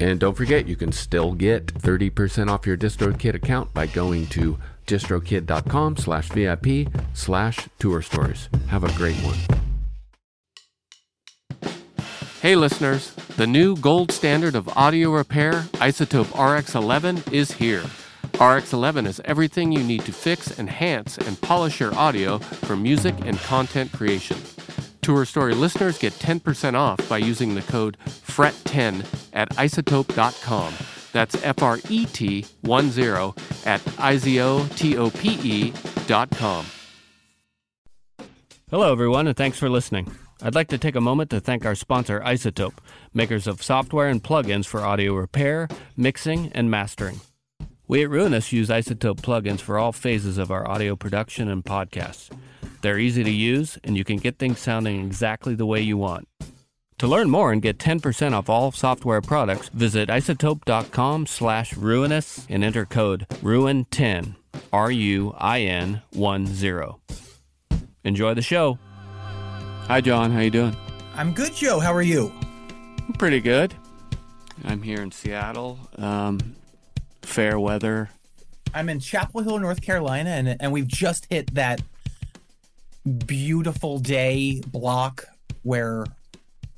And don't forget, you can still get 30% off your DistroKid account by going to distrokid.com slash VIP slash tour stories. Have a great one. Hey listeners, the new gold standard of audio repair, iZotope RX11, is here. RX11 is everything you need to fix, enhance, and polish your audio for music and content creation. Tour Story listeners get 10% off by using the code FRET10 at izotope.com. That's F R E T 1 0 at izotope.com. Hello, everyone, and thanks for listening. I'd like to take a moment to thank our sponsor, iZotope, makers of software and plugins for audio repair, mixing, and mastering. We at Ruinous use iZotope plugins for all phases of our audio production and podcasts. They're easy to use, and you can get things sounding exactly the way you want. To learn more and get 10% off all software products, visit izotope.com slash ruinous and enter code RUIN10, R-U-I-N 1-0. Enjoy the show. Hi, Jon. How you doing? I'm good, Joe. How are you? I'm pretty good. I'm here in Seattle. Um, fair weather. I'm in Chapel Hill, North Carolina, and and we've just hit that beautiful day block where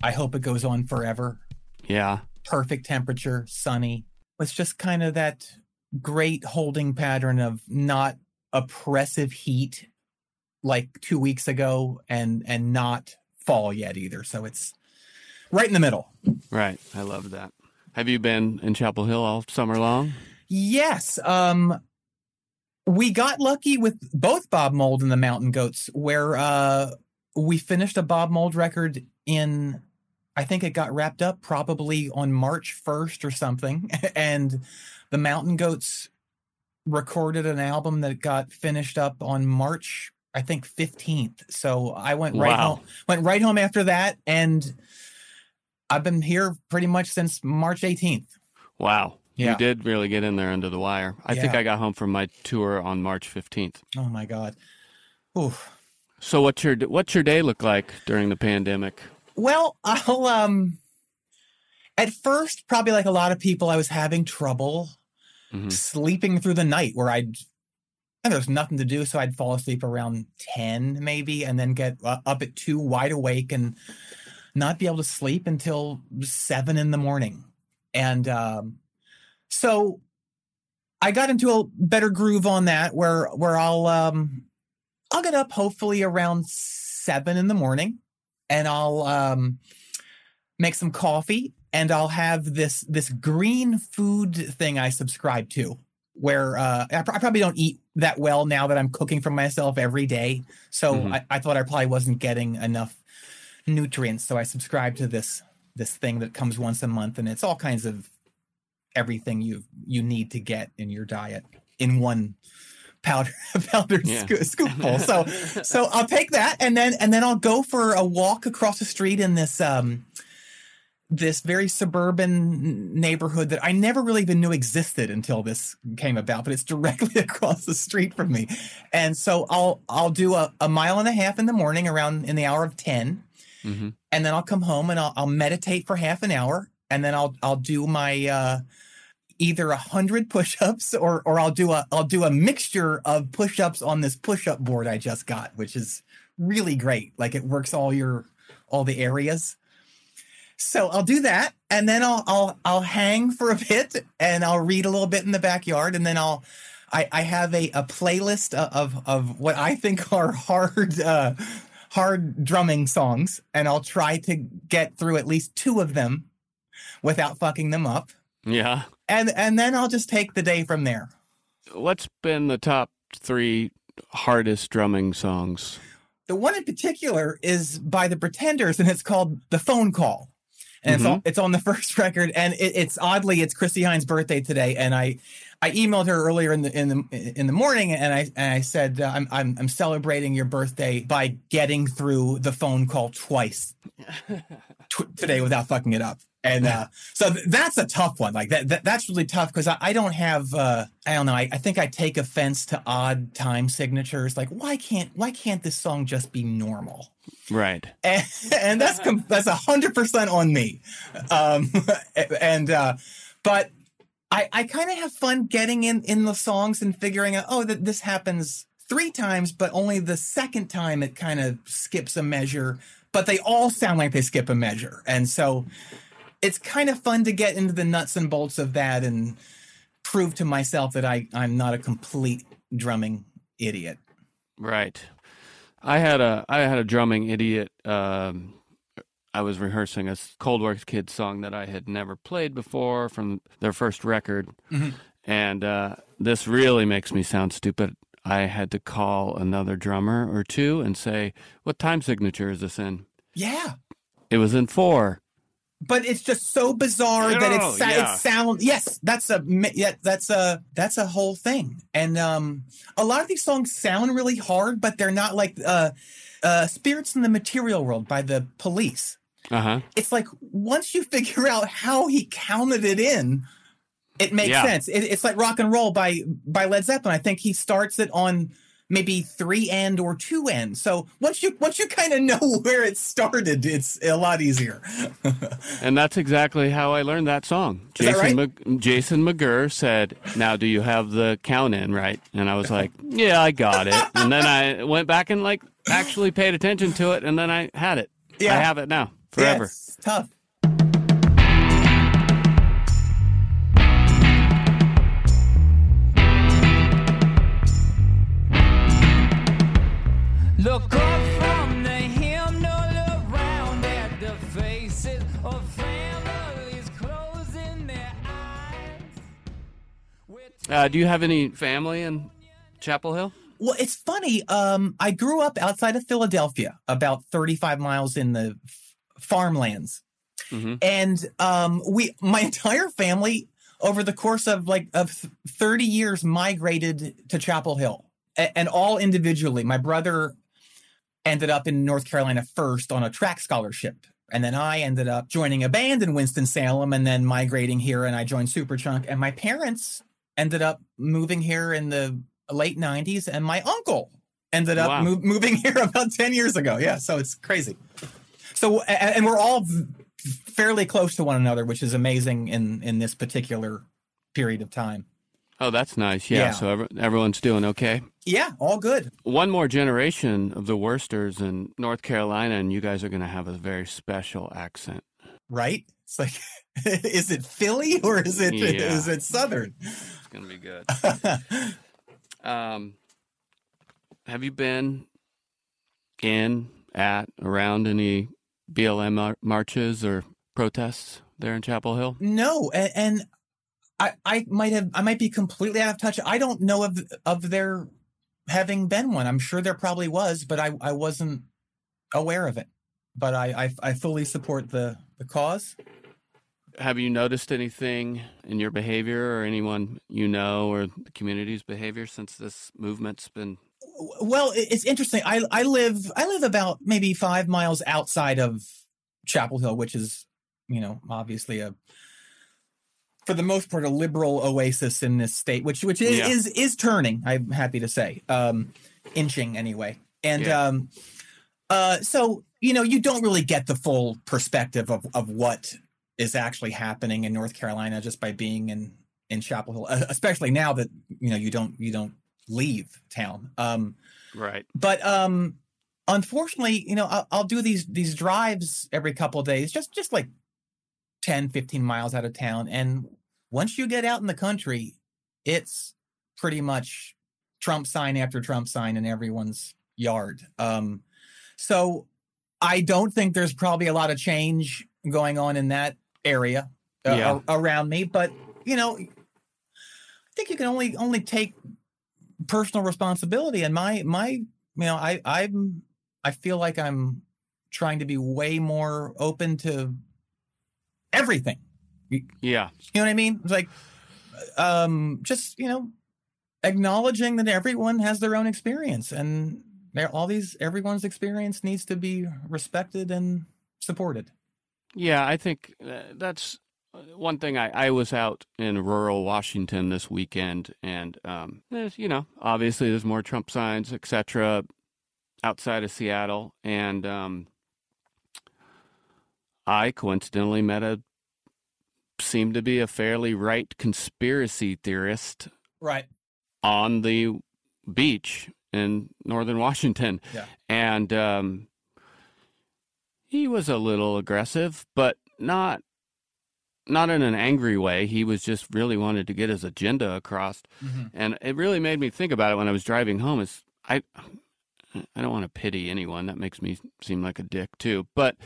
I hope it goes on forever. Yeah. Perfect temperature, sunny. It's just kind of that great holding pattern of not oppressive heat like two weeks ago and and not fall yet either. So it's right in the middle. Right. I love that. Have you been in Chapel Hill all summer long? Yes. Um we got lucky with both Bob Mould and the Mountain Goats, where uh we finished a Bob Mould record in I think it got wrapped up probably on March 1st or something. and the Mountain Goats recorded an album that got finished up on March I think 15th. So I went right Wow. home went right home after that and I've been here pretty much since March 18th. Wow. Yeah. You did really get in there under the wire. I think I got home from my tour on March 15th. Oh my god. Oof. So what's your what's your day look like during the pandemic? Well, I'll um at first probably like a lot of people I was having trouble Mhm. sleeping through the night where I'd and there was nothing to do so I'd fall asleep around 10 maybe and then get uh, up at 2 wide awake and not be able to sleep until 7 in the morning. And um so I got into a better groove on that where where I'll um I'll get up hopefully around 7 in the morning and I'll um, make some coffee and I'll have this this green food thing I subscribe to where uh, I, pr- I probably don't eat that well now that I'm cooking for myself every day. So Mhm. I, I thought I probably wasn't getting enough nutrients. So I subscribe to this this thing that comes once a month and it's all kinds of everything you you need to get in your diet in one powder powdered Yeah. sco- scoopful. So so I'll take that and then and then I'll go for a walk across the street in this um this very suburban neighborhood that I never really even knew existed until this came about, but it's directly across the street from me. And so I'll I'll do a, a mile and a half in the morning around in the hour of 10. Mm-hmm. And then I'll come home and I'll, I'll meditate for half an hour. And then I'll I'll do my uh, either a hundred push-ups or or I'll do a I'll do a mixture of push-ups on this push-up board I just got, which is really great. Like it works all your all the areas. So I'll do that, and then I'll I'll I'll hang for a bit, and I'll read a little bit in the backyard, and then I'll I, I have a, a playlist of of what I think are hard uh, hard drumming songs, and I'll try to get through at least two of them without fucking them up. Yeah, and and then I'll just take the day from there. What's been the top three hardest drumming songs? The one in particular is by the Pretenders, and it's called "The Phone Call." and mm-hmm. it's on, it's on the first record. And it, it's oddly it's Chrissie Hynde's birthday today, and I I emailed her earlier in the in the in the morning, and I and I said uh, I'm, I'm I'm celebrating your birthday by getting through the phone call twice t- today without fucking it up. And uh, so th- that's a tough one. Like that, that that's really tough because I, I, don't have uh, I don't know. I, I think I take offense to odd time signatures. Like why can't why can't this song just be normal? Right. And, and that's that's a hundred percent on me. Um, and uh, but I I kind of have fun getting in in the songs and figuring out oh that this happens three times, but only the second time it kind of skips a measure. But they all sound like they skip a measure, and so it's kind of fun to get into the nuts and bolts of that and prove to myself that I, I'm not a complete drumming idiot. Right. I had a I had a drumming idiot. Um, I was rehearsing a Cold War Kids song that I had never played before from their first record, mm-hmm. and uh, this really makes me sound stupid. I had to call another drummer or two and say, "What time signature is this in?" Yeah, it was in four but it's just so bizarre that it's yeah. it sound yes that's a yeah that's a that's a whole thing. And um a lot of these songs sound really hard but they're not like uh uh spirits in the material world by the police. Uh-huh. It's like once you figure out how he counted it in it makes yeah. sense. It, it's like rock and roll by by led zeppelin. I think he starts it on maybe three end or two end. So once you once you kind of know where it started, it's a lot easier. and that's exactly how I learned that song. Is Jason that right? Jason McGurr said, "Now do you have the count in right?" And I was like, "Yeah, I got it." And then I went back and like actually paid attention to it, and then I had it. Yeah. I have it now forever. Yeah, tough. Look up from the hymnal around at the faces of families closing their eyes. Uh, do you have any family in Chapel Hill? Well, it's funny. Um, I grew up outside of Philadelphia, about 35 miles in the f- farmlands. Mm-hmm. And um, we, my entire family, over the course of like of 30 years, migrated to Chapel Hill, a- and all individually. My brother ended up in North Carolina first on a track scholarship. And then I ended up joining a band in Winston-Salem and then migrating here and I joined Superchunk. And my parents ended up moving here in the late 90s and my uncle ended up wow. move, moving here about 10 years ago. Yeah, so it's crazy. So and we're all fairly close to one another, which is amazing in in this particular period of time. Oh, that's nice. Yeah. yeah. So every, everyone's doing okay. Yeah, all good. One more generation of the Wursters in North Carolina, and you guys are going to have a very special accent. Right? It's like, is it Philly or is it yeah. is it Southern? It's going to be good. um, have you been in, at, around any BLM mar- marches or protests there in Chapel Hill? No, and, and I, I might have I might be completely out of touch. I don't know of of there having been one. I'm sure there probably was, but I, I wasn't aware of it. But I, I, I fully support the, the cause. Have you noticed anything in your behavior or anyone you know or the community's behavior since this movement's been well it's interesting i i live i live about maybe five miles outside of chapel hill which is you know, obviously a for the most part a liberal oasis in this state, which which is Yeah. is, is turning. I'm happy to say, um, inching anyway, and Yeah. um, uh, so you know, you don't really get the full perspective of of what is actually happening in North Carolina just by being in in Chapel Hill, uh, especially now that you know you don't you don't leave town. Um, Right. but um unfortunately you know I'll, I'll do these these drives every couple of days just just like 10 15 miles out of town and once you get out in the country it's pretty much trump sign after trump sign in everyone's yard um so i don't think there's probably a lot of change going on in that area uh, Yeah. a- around me but you know i think you can only only take personal responsibility and my my you know i i'm i feel like i'm trying to be way more open to everything Yeah. you know what i mean it's like um just you know acknowledging that everyone has their own experience and all these everyone's experience needs to be respected and supported Yeah, I think uh, that's uh, one thing. I, I was out in rural Washington this weekend, and um, there's, you know, obviously there's more Trump signs, etc., outside of Seattle, and um, I coincidentally met a seemed to be a fairly right conspiracy theorist right on the beach in northern Washington. Yeah. And um, he was a little aggressive, but not not in an angry way. He was just really wanted to get his agenda across. And it really made me think about it when I was driving home is I I don't want to pity anyone. That makes me seem like a dick too. But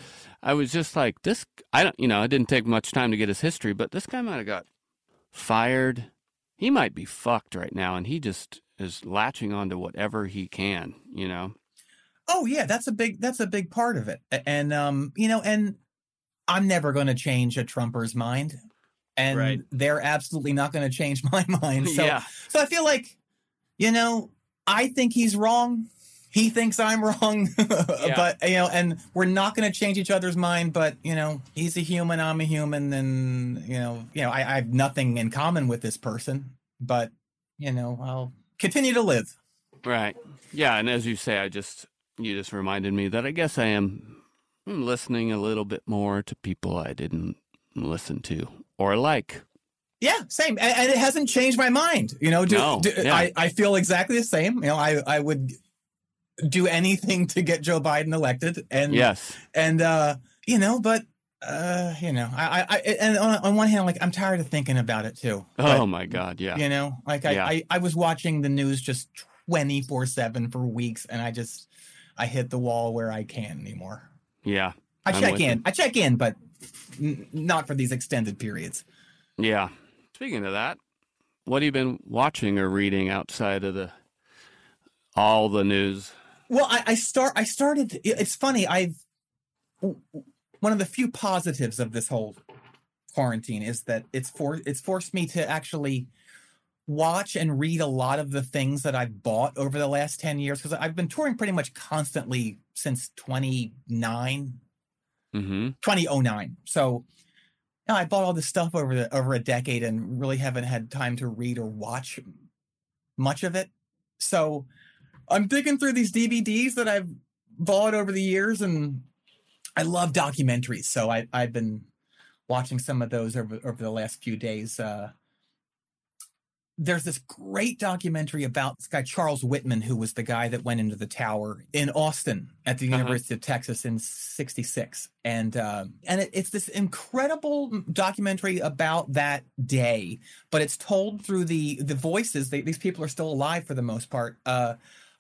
I was just like this I don't you know, it didn't take much time to get his history, but this guy might have got fired. He might be fucked right now and he just is latching onto whatever he can, you know. Oh yeah, that's a big that's a big part of it. And um, you know, and I'm never going to change a Trumper's mind, and Right. they're absolutely not going to change my mind. So, yeah. so I feel like, you know, I think he's wrong. He thinks I'm wrong, but you know, and we're not going to change each other's mind. But you know, he's a human, I'm a human, and you know, you know, I, I have nothing in common with this person, but you know, I'll continue to live. Right. Yeah, and as you say, I just you just reminded me that I guess I am listening a little bit more to people I didn't listen to or like. Yeah, same, and, and it hasn't changed my mind. You know, do, No, do- yeah. I I feel exactly the same. You know, I I would do anything to get Joe Biden elected, and Yes. and uh, you know, but uh, you know, I I, I and on, on one hand, like I'm tired of thinking about it too. But, Oh my god, yeah. you know, like I, Yeah. I I was watching the news just twenty four seven for weeks, and I just I hit the wall where I can anymore. Yeah. I I'm check in, you. I check in, but n- not for these extended periods. Yeah. Speaking of that, what have you been watching or reading outside of the all the news? Well, I, I start. I started. It's funny. I've one of the few positives of this whole quarantine is that it's for it's forced me to actually watch and read a lot of the things that I've bought over the last ten years because I've been touring pretty much constantly since 29, Mm-hmm. 2009. So. you know, I bought all this stuff over the over a decade and really haven't had time to read or watch much of it. So I'm digging through these DVDs that I've bought over the years, and I love documentaries. So I, I've been watching some of those over over the last few days. Uh, there's this great documentary about this guy Charles Whitman, who was the guy that went into the tower in Austin at the Uh-huh. University of Texas in '66, and uh, and it, it's this incredible documentary about that day, but it's told through the the voices. They, these people are still alive for the most part. Uh,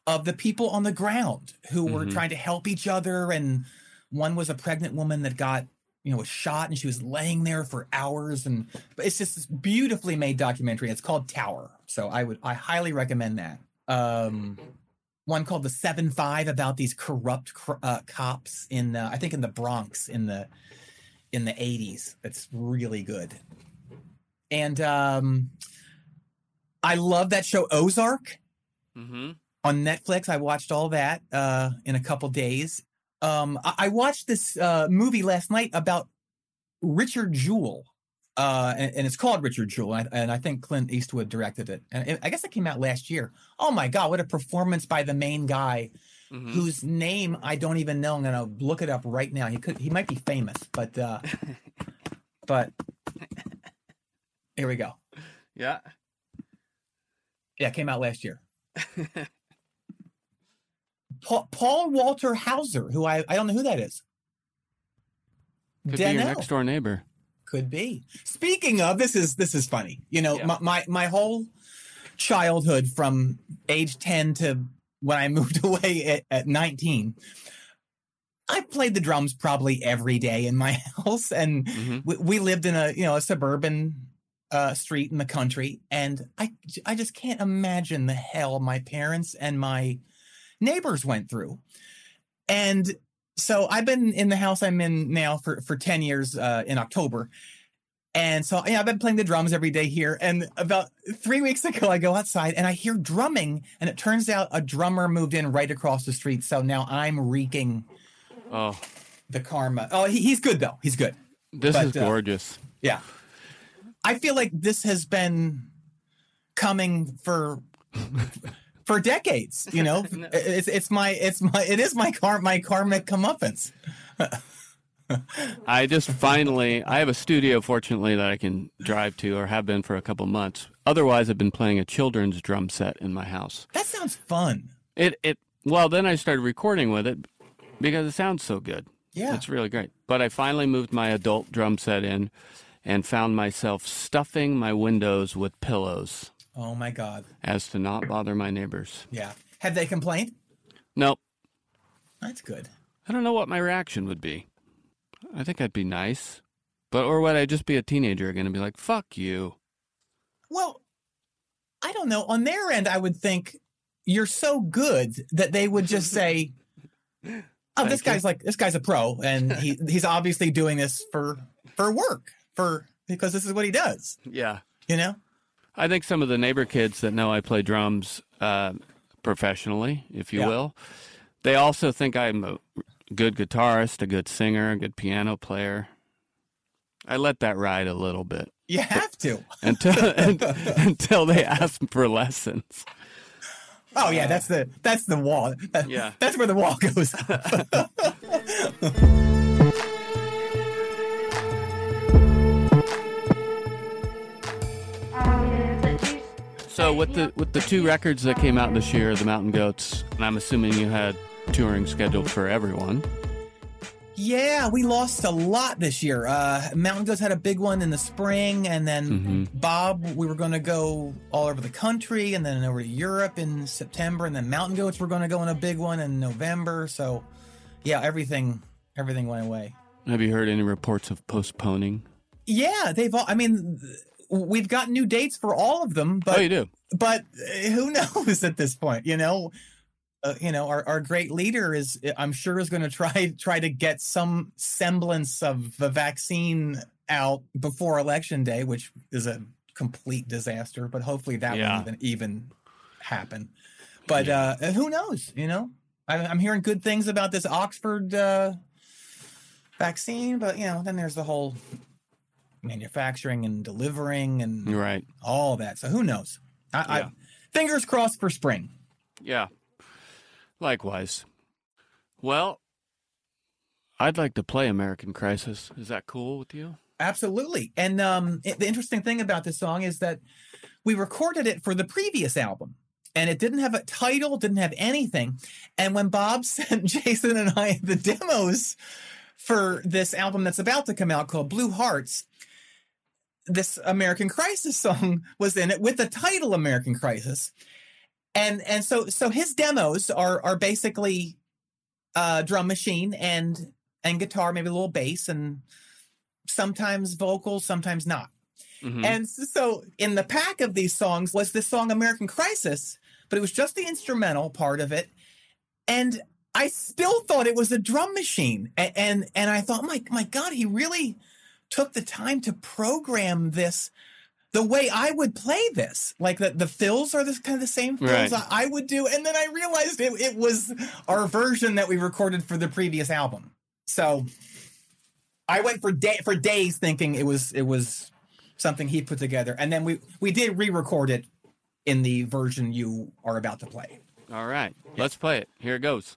of the people on the ground who were Mhm. trying to help each other, and one was a pregnant woman that got you know was shot, and she was laying there for hours, and but it's just this beautifully made documentary. It's called Tower, so I would I highly recommend that. Um, one called the Seven Five about these corrupt cr- uh, cops in uh, I think in the Bronx in the in the eighties. It's really good, and um, I love that show Ozark Mm-hmm. On Netflix. I watched all that uh, in a couple days. Um, I-, I watched this uh, movie last night about Richard Jewell. Uh, and, and it's called Richard Jewell, and I, and I think Clint Eastwood directed it. And it, I guess it came out last year. Oh my God, what a performance by the main guy, Mhm. whose name I don't even know. I'm gonna look it up right now. He could, he might be famous, but, uh, but here we go. Yeah. Yeah, came out last year. Paul, Paul Walter Hauser, who I, I don't know who that is. Could be your next door neighbor. Could be. Speaking of, this is this is funny. You know, Yeah. my, my my whole childhood from age 10 to when I moved away at, at 19, I played the drums probably every day in my house. And hmm we, we lived in a, you know, a suburban uh, street in the country. And I, I just can't imagine the hell my parents and my neighbors went through. And so I've been in the house I'm in now for, for 10 years uh, in October. And so yeah, I've been playing the drums every day here. And about three weeks ago, I go outside and I hear drumming. And it turns out a drummer moved in right across the street. So now I'm reeking Oh, the karma. Oh, he, he's good though. He's good. this But, is uh, gorgeous. Yeah. I feel like this has been coming for for decades, you know. No. It's it's my it's my it is my car my karmic comeuppance. I just finally I have a studio fortunately that I can drive to or have been for a couple months. Otherwise I've been playing a children's drum set in my house. That sounds fun. It it well then I started recording with it because it sounds so good. Yeah. It's really great. But I finally moved my adult drum set in and found myself stuffing my windows with pillows Oh my god. as to not bother my neighbors. Yeah. Have they complained? Nope. That's good. I don't know what my reaction would be. I think I'd be nice. But or would I just be a teenager again and be like, fuck you? Well, I don't know. On their end, I would think you're so good that they would just say, "Oh, this Thank you. guy's like this guy's a pro, and he he's obviously doing this for for work for because this is what he does." Yeah. You know? I think some of the neighbor kids that know I play drums uh, professionally, if you Yeah. will, they also think I'm a good guitarist, a good singer, a good piano player. I let that ride a little bit You have to. until until they ask for lessons. Oh yeah, that's the that's the wall. Yeah. that's where the wall goes. So with the with the two records that came out this year, the Mountain Goats, and I'm assuming you had touring scheduled for everyone. yeah, we lost a lot this year. Uh, Mountain Goats had a big one in the spring, and then hmm Bob, we were going to go all over the country, and then over to Europe in September, and then Mountain Goats were going to go on a big one in November. So, yeah, everything everything went away. Have you heard any reports of postponing? Yeah, they've all. I mean, we've got new dates for all of them, but oh, you do. but uh, who knows at this point you know uh, you know our, our great leader is i'm sure is going to try try to get some semblance of the vaccine out before election day which is a complete disaster but hopefully that Yeah. won't even even happen but uh who knows you know I, i'm hearing good things about this oxford uh vaccine but you know then there's the whole manufacturing and delivering and right. all that. So who knows? I, Yeah. I fingers crossed for spring. Yeah. Likewise. Well, I'd like to play American Crisis. Is that cool with you? Absolutely. And um, it- the interesting thing about this song is that we recorded it for the previous album. And it didn't have a title, didn't have anything. And when Bob sent Jason and I the demos for this album that's about to come out called Blue Hearts, this American Crisis song was in it with the title American Crisis. And and so so his demos are are basically uh drum machine and and guitar, maybe a little bass and sometimes vocals, sometimes not. Mhm. And so in the pack of these songs was this song American Crisis, but it was just the instrumental part of it. And I still thought it was a drum machine. And and, and I thought, my my God, he really took the time to program this the way I would play this. Like the, the fills are this kind of the same fills Right. I, I would do. And then I realized it, it was our version that we recorded for the previous album. So I went for day for days thinking it was it was something he put together, and then we we did re-record it in the version you are about to play. All right, let's play it. Here it goes.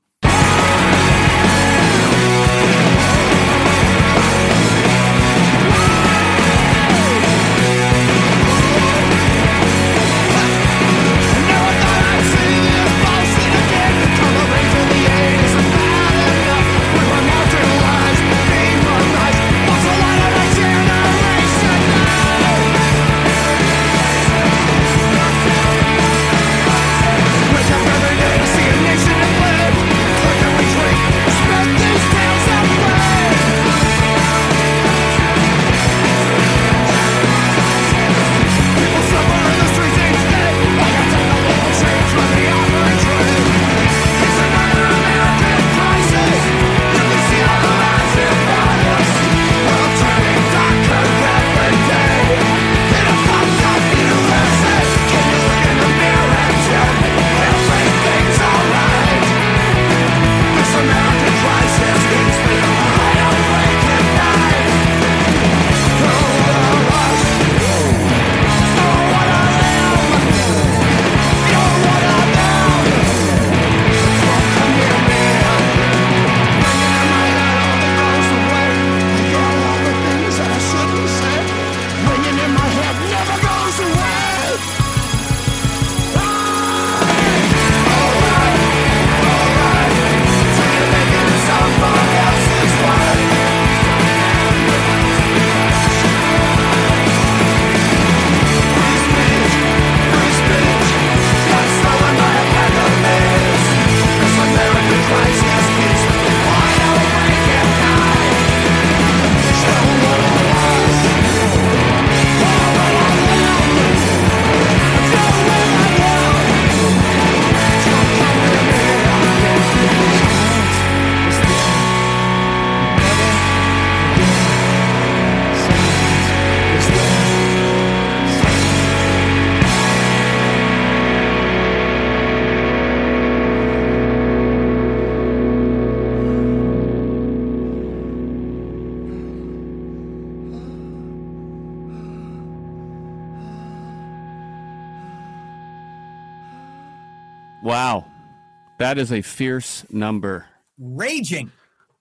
That is a fierce number. Raging.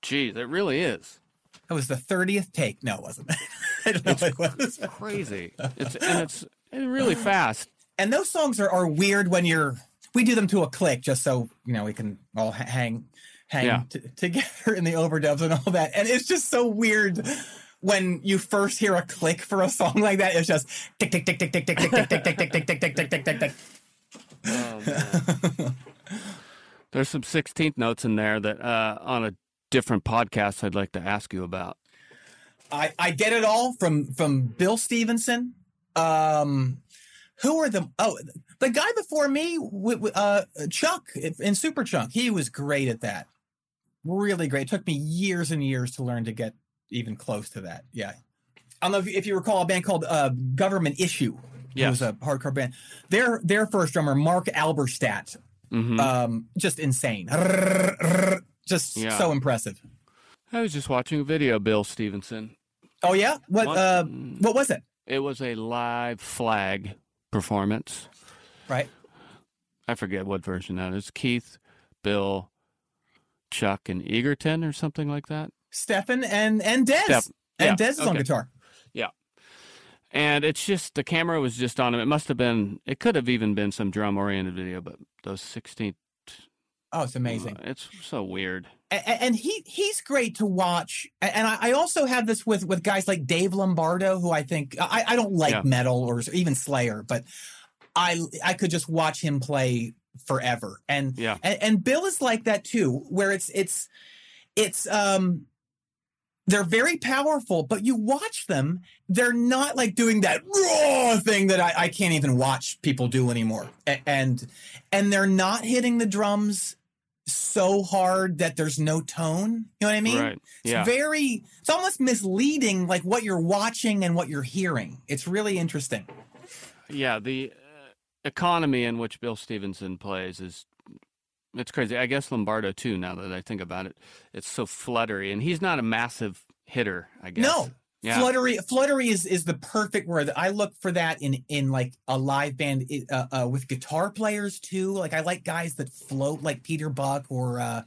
Gee, that really is. That was the 30th take. No, it wasn't. I don't know It's it was. Crazy. It's and it's really fast. And those songs are, are weird when you're, we do them to a click just so, you know, we can all hang, hang Yeah. t- together in the overdubs and all that. And it's just so weird when you first hear a click for a song like that. It's just tick, tick, tick, tick, tick, tick, tick, tick, tick, tick, tick, tick, tick, tick, tick, tick, tick. There's some 16th notes in there that uh, on a different podcast I'd like to ask you about. I, I get it all from from Bill Stevenson. Um, who are the oh the guy before me, uh, Chuck in Superchunk. He was great at that. Really great. It took me years and years to learn to get even close to that. Yeah. I don't know if, if you recall a band called uh, Government Issue. It was a hardcore band. Their their first drummer, Marc Alberstadt, hmm um, just insane. Just Yeah. so impressive. I was just watching a video, Bill Stevenson. Oh yeah, what One- uh, what was it? It was a live flag performance. Right. I forget what version that is. Keith, Bill, Chuck, and Egerton or something like that. Stefan and and Dez. Steph- and yeah, Dez is on guitar. And it's just the camera was just on him. It must have been. It could have even been some drum oriented video, but those 16th. Oh, it's amazing. uh, it's so weird. A- a- and he he's great to watch. And I I also have this with with guys like Dave Lombardo, who I think I, I don't like Yeah. metal or even Slayer, but I I could just watch him play forever. And Yeah. and, and Bill is like that too, where it's it's it's um they're very powerful, but you watch them, they're not like doing that raw thing that I, I can't even watch people do anymore. And and they're not hitting the drums so hard that there's no tone. You know what I mean? right. It's Yeah. very it's almost misleading like what you're watching and what you're hearing. It's really interesting. Yeah. The uh, economy in which Bill Stevenson plays is. It's crazy. I guess Lombardo too. Now that I think about it, it's so fluttery, and he's not a massive. hitter, I guess. No, Yeah. Fluttery, fluttery is is the perfect word. I look for that in in like a live band uh, uh, with guitar players too. Like I like guys that float, like Peter Buck or uh,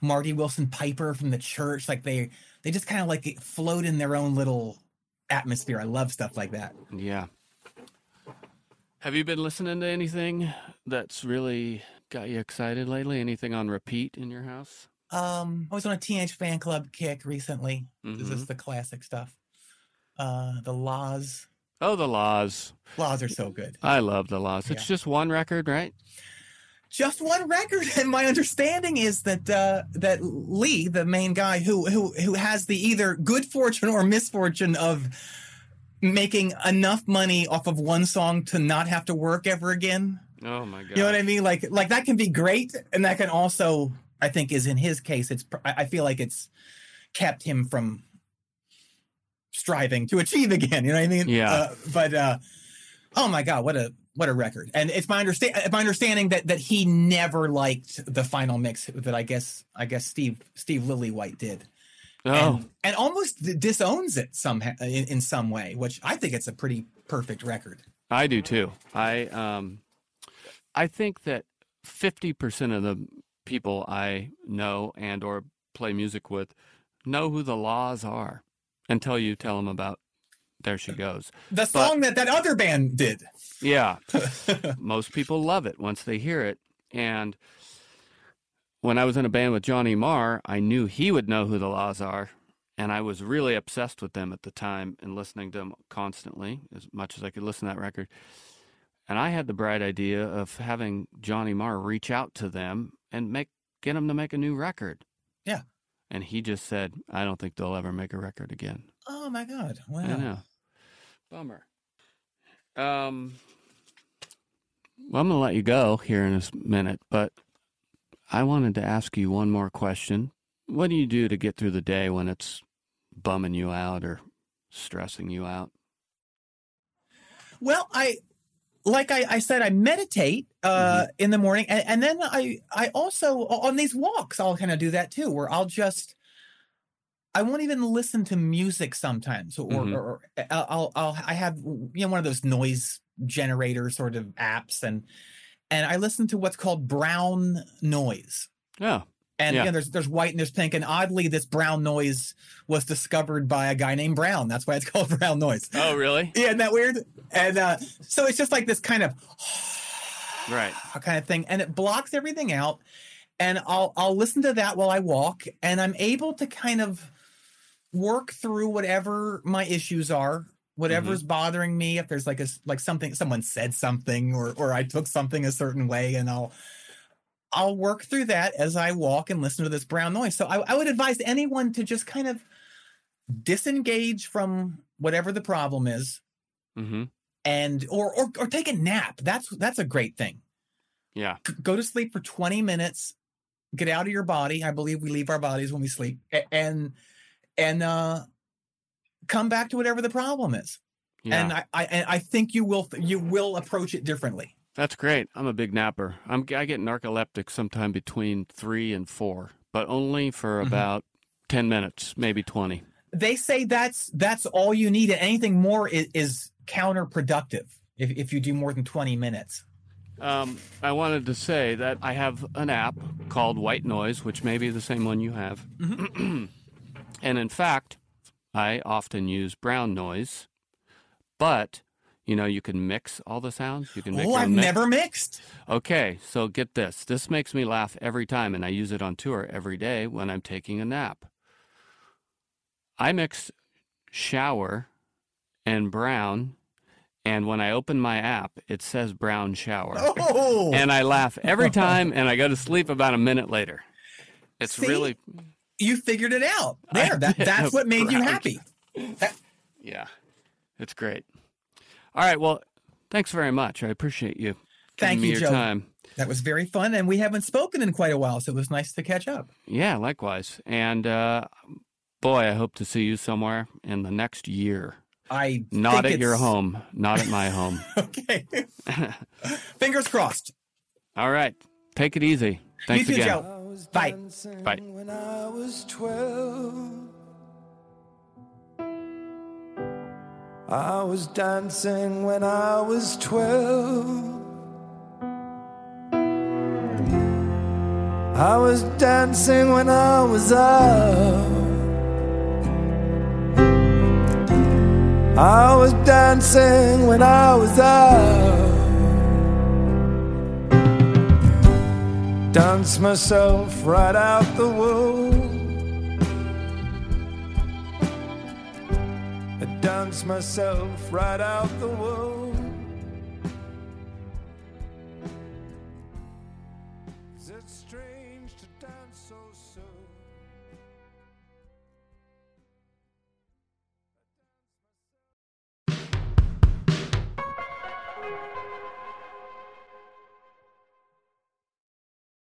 Marty Willson-Piper from the Church. Like they they just kind of like float in their own little atmosphere. I love stuff like that. Yeah. Have you been listening to anything that's really got you excited lately? Anything on repeat in your house? Um, I was on a Teenage Fanclub kick recently. This Mhm. is the classic stuff. Uh, the La's. Oh, the La's. La's are so good. I love the La's. It's Yeah. just one record, right? just one record and my understanding is that uh that lee the main guy who who who has the either good fortune or misfortune of making enough money off of one song to not have to work ever again Oh my god. you know what i mean like like that can be great and that can also i think is in his case it's i feel like it's kept him from striving to achieve again you know what i mean Yeah. uh, but uh oh my god what a what a record and it's my understand my understanding that that he never liked the final mix that i guess i guess steve steve lillywhite did oh, and, and almost disowns it somehow in, in some way which i think it's a pretty perfect record I do too. I um I think that 50% of the people I know and or play music with know who the La's are until you tell them about There She Goes. the song that that other band did Yeah. Most people love it once they hear it. And when I was in a band with Johnny Marr, I knew he would know who the La's are. And I was really obsessed with them at the time and listening to them constantly, as much as I could listen to that record. And I had the bright idea of having Johnny Marr reach out to them and make get them to make a new record. Yeah. And he just said, I don't think they'll ever make a record again. oh my god wow I know. Bummer. Um, well, I'm going to let you go here in a minute, but I wanted to ask you one more question. What do you do to get through the day when it's bumming you out or stressing you out? Well, I like I, I said, I meditate uh, in the morning, and, and then I I also on these walks I'll kind of do that too, where I'll just I won't even listen to music sometimes, or, Mhm. or, or I'll I'll I have you know one of those noise generator sort of apps, and and I listen to what's called brown noise. Oh, And Yeah. again, there's there's white and there's pink, and oddly, this brown noise was discovered by a guy named Brown. That's why it's called brown noise. oh, really? Yeah, isn't that weird? And uh, so it's just like this kind of Right. kind of thing, and it blocks everything out. And I'll I'll listen to that while I walk, and I'm able to kind of work through whatever my issues are, whatever's bothering me. If there's like a like something someone said something, or or I took something a certain way, and I'll I'll work through that as I walk and listen to this brown noise. So I, I would advise anyone to just kind of disengage from whatever the problem is Mm-hmm. and or, or or take a nap. That's that's a great thing. Yeah. G- Go to sleep for 20 minutes. Get out of your body. I believe we leave our bodies when we sleep. And and uh come back to whatever the problem is. Yeah. And I, I I think you will you will approach it differently. That's great. I'm a big napper. I'm, I get narcoleptic sometime between three and four, but only for Mhm. about 10 minutes, maybe 20. They say that's that's all you need and anything more is, is counterproductive if, if you do more than 20 minutes. Um, I wanted to say that I have an app called White Noise, which may be the same one you have. and in fact, I often use brown noise, but you know, you can mix all the sounds. You can make Oh, I've mix. never mixed. Okay, so get this. This makes me laugh every time, and I use it on tour every day when I'm taking a nap. I mix shower and brown, and when I open my app, it says brown shower. Oh, And I laugh every time, and I go to sleep about a minute later. It's See? really, you figured it out. There, that, that's what made you Brown. happy. yeah, it's great. All right, well, thanks very much. I appreciate you Thank me you, your Joe. time. That was very fun, and we haven't spoken in quite a while, so it was nice to catch up. Yeah, likewise. And uh, boy, I hope to see you somewhere in the next year. I Not think at your home, not at my home. Okay. Fingers crossed. All right, take it easy. Thanks you too, again. Joe. Bye. Bye. I was dancing when I was twelve. I was dancing when I was out. I was dancing when I was out. Dance myself right out the womb. Dance myself right out the womb.